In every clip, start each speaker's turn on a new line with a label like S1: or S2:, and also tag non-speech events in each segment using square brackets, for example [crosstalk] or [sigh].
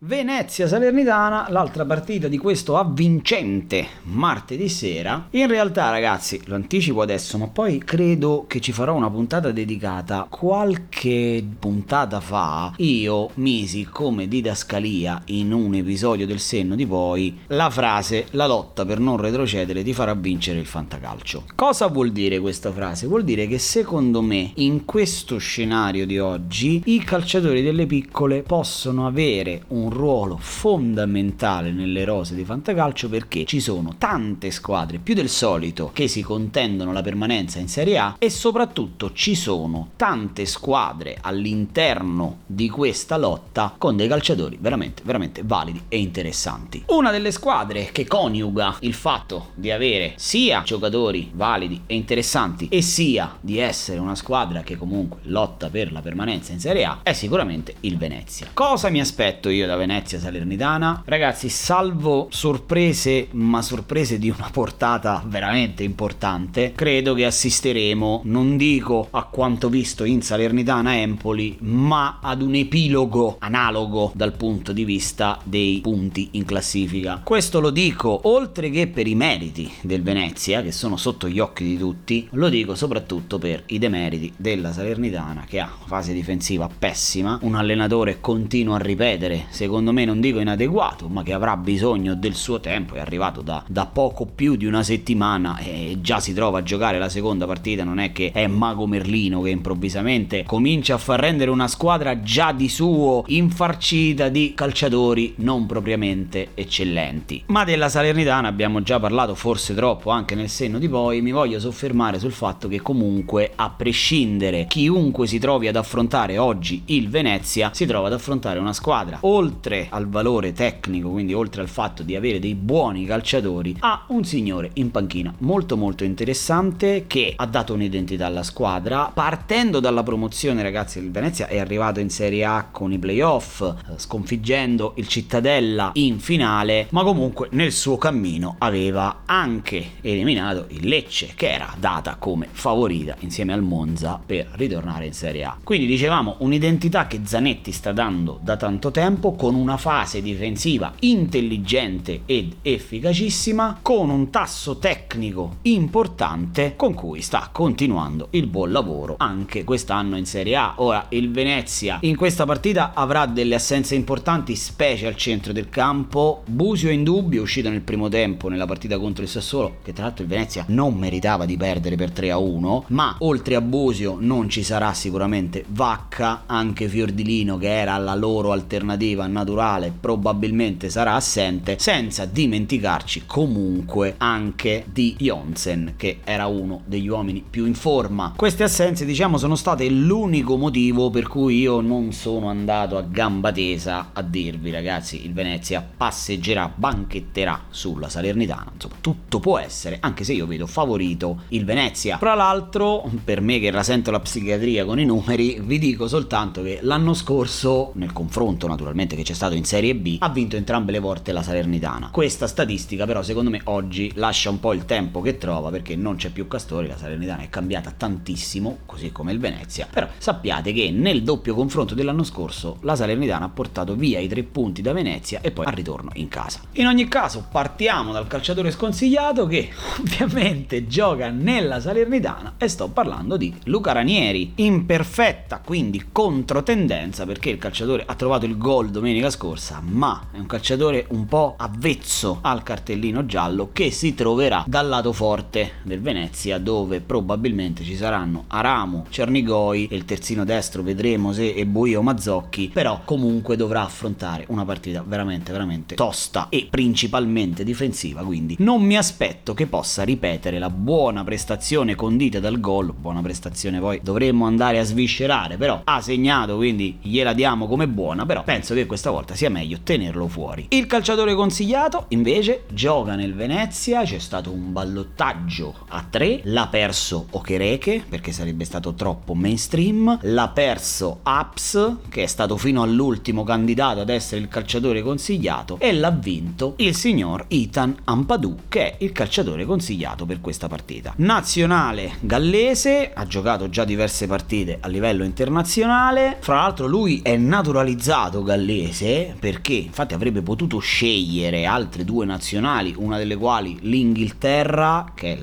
S1: Venezia Salernitana, l'altra partita di questo avvincente martedì sera. In realtà, ragazzi, lo anticipo adesso, ma poi credo che ci farò una puntata dedicata. Qualche puntata fa io misi come didascalia in un episodio del senno di poi la frase la lotta per non retrocedere ti farà vincere il fantacalcio. Cosa vuol dire questa frase? Vuol dire che secondo me in questo scenario di oggi i calciatori delle piccole possono avere un un ruolo fondamentale nelle rose di Fantacalcio perché ci sono tante squadre, più del solito, che si contendono la permanenza in Serie A e soprattutto ci sono tante squadre all'interno di questa lotta con dei calciatori veramente, veramente validi e interessanti. Una delle squadre che coniuga il fatto di avere sia giocatori validi e interessanti e sia di essere una squadra che comunque lotta per la permanenza in Serie A è sicuramente il Venezia. Cosa mi aspetto io da Venezia Salernitana. Ragazzi, salvo sorprese, ma sorprese di una portata veramente importante, credo che assisteremo, non dico a quanto visto in Salernitana Empoli, ma ad un epilogo analogo dal punto di vista dei punti in classifica. Questo lo dico oltre che per i meriti del Venezia, che sono sotto gli occhi di tutti, lo dico soprattutto per i demeriti della Salernitana che ha fase difensiva pessima, un allenatore continua a ripetere, se secondo me non dico inadeguato, ma che avrà bisogno del suo tempo, è arrivato da, da poco più di una settimana e già si trova a giocare la seconda partita, non è che è Mago Merlino che improvvisamente comincia a far rendere una squadra già di suo infarcita di calciatori non propriamente eccellenti. Ma della Salernitana abbiamo già parlato forse troppo anche nel senno di poi, mi voglio soffermare sul fatto che comunque a prescindere chiunque si trovi ad affrontare oggi il Venezia si trova ad affrontare una squadra oltre oltre al valore tecnico, quindi oltre al fatto di avere dei buoni calciatori, ha un signore in panchina molto molto interessante che ha dato un'identità alla squadra. Partendo dalla promozione, ragazzi, il Venezia è arrivato in Serie A con i playoff, eh, sconfiggendo il Cittadella in finale, ma comunque nel suo cammino aveva anche eliminato il Lecce, che era data come favorita insieme al Monza per ritornare in Serie A. Quindi dicevamo un'identità che Zanetti sta dando da tanto tempo con una fase difensiva intelligente ed efficacissima, con un tasso tecnico importante con cui sta continuando il buon lavoro anche quest'anno in Serie A. Ora il Venezia in questa partita avrà delle assenze importanti, specie al centro del campo. Busio in dubbio, uscito nel primo tempo nella partita contro il Sassuolo, che tra l'altro il Venezia non meritava di perdere per 3 a 1, ma oltre a Busio non ci sarà sicuramente Vacca, anche Fiordilino che era la loro alternativa naturale probabilmente sarà assente, senza dimenticarci comunque anche di Jonsen, che era uno degli uomini più in forma. Queste assenze, diciamo, sono state l'unico motivo per cui io non sono andato a gamba tesa a dirvi, ragazzi, il Venezia passeggerà, banchetterà sulla Salernitana. Insomma, tutto può essere, anche se io vedo favorito il Venezia. Fra l'altro, per me che rasento la psichiatria con i numeri, vi dico soltanto che l'anno scorso, nel confronto naturalmente che c'è stato in Serie B, ha vinto entrambe le volte la Salernitana. Questa statistica però secondo me oggi lascia un po' il tempo che trova perché non c'è più Castori, la Salernitana è cambiata tantissimo, così come il Venezia, però sappiate che nel doppio confronto dell'anno scorso la Salernitana ha portato via i tre punti da Venezia e poi al ritorno in casa. In ogni caso partiamo dal calciatore sconsigliato che [laughs] ovviamente gioca nella Salernitana e sto parlando di Luca Ranieri, in perfetta quindi controtendenza perché il calciatore ha trovato il gol domenica domenica scorsa, ma è un calciatore un po' avvezzo al cartellino giallo che si troverà dal lato forte del Venezia dove probabilmente ci saranno Aramo, Cernigoi e il terzino destro vedremo se è Buio Mazzocchi, però comunque dovrà affrontare una partita veramente veramente tosta e principalmente difensiva, quindi non mi aspetto che possa ripetere la buona prestazione condita dal gol, buona prestazione poi dovremmo andare a sviscerare, però ha segnato quindi gliela diamo come buona, però penso che questa volta sia meglio tenerlo fuori. Il calciatore consigliato invece gioca nel Venezia, c'è stato un ballottaggio a tre, l'ha perso Okereke perché sarebbe stato troppo mainstream, l'ha perso Aps che è stato fino all'ultimo candidato ad essere il calciatore consigliato e l'ha vinto il signor Ethan Ampadu che è il calciatore consigliato per questa partita. Nazionale gallese, ha giocato già diverse partite a livello internazionale, fra l'altro lui è naturalizzato gallese inglese perché infatti avrebbe potuto scegliere altre due nazionali, una delle quali l'Inghilterra, che è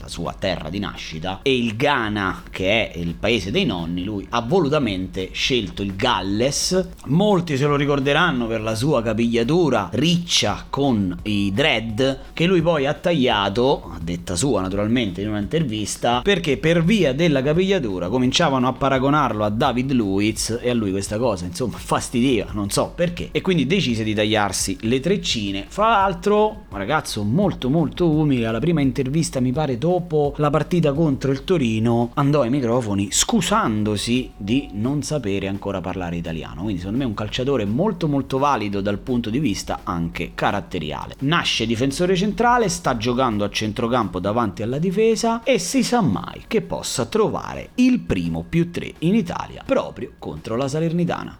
S1: la sua terra di nascita, e il Ghana, che è il paese dei nonni, lui ha volutamente scelto il Galles. Molti se lo ricorderanno per la sua capigliatura riccia con i dread, che lui poi ha tagliato, a detta sua naturalmente in un'intervista, perché per via della capigliatura cominciavano a paragonarlo a David Luiz e a lui questa cosa insomma fastidiva, non so perché, e quindi decise di tagliarsi le treccine. Fra l'altro, un ragazzo molto molto umile, alla prima intervista mi pare dopo la partita contro il Torino andò ai microfoni scusandosi di non sapere ancora parlare italiano. Quindi secondo me un calciatore molto molto valido dal punto di vista anche caratteriale. Nasce difensore centrale, sta giocando a centrocampo davanti alla difesa e si sa mai che possa trovare il primo più 3 in Italia proprio contro la Salernitana.